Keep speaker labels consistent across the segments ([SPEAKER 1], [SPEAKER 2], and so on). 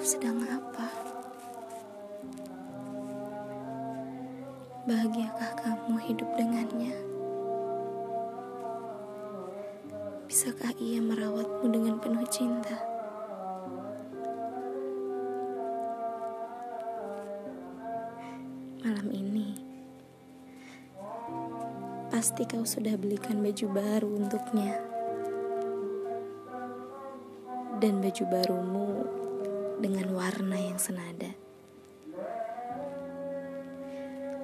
[SPEAKER 1] sedang apa? Bahagiakah kamu hidup dengannya? Bisakah ia merawatmu dengan penuh cinta? Malam ini, pasti kau sudah belikan baju baru untuknya. Dan baju barumu dengan warna yang senada.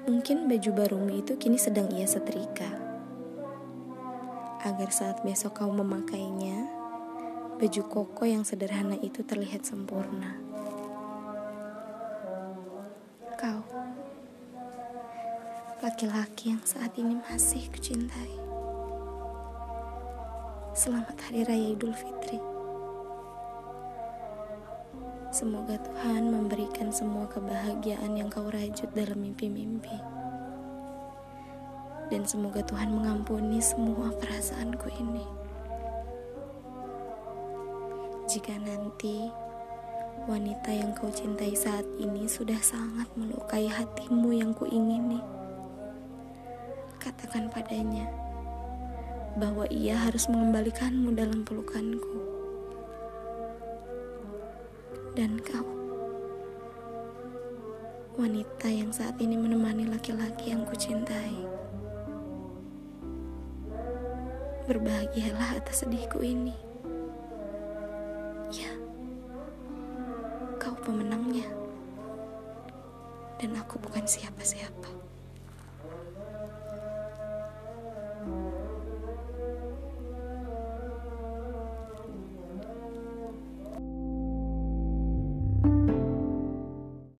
[SPEAKER 1] Mungkin baju barumu itu kini sedang ia setrika. Agar saat besok kau memakainya, baju koko yang sederhana itu terlihat sempurna. Kau, laki-laki yang saat ini masih kucintai. Selamat Hari Raya Idul Fitri. Semoga Tuhan memberikan semua kebahagiaan yang kau rajut dalam mimpi-mimpi. Dan semoga Tuhan mengampuni semua perasaanku ini. Jika nanti wanita yang kau cintai saat ini sudah sangat melukai hatimu yang kuingini, katakan padanya bahwa ia harus mengembalikanmu dalam pelukanku dan kau. Wanita yang saat ini menemani laki-laki yang kucintai. Berbahagialah atas sedihku ini. Ya, kau pemenangnya. Dan aku bukan siapa-siapa.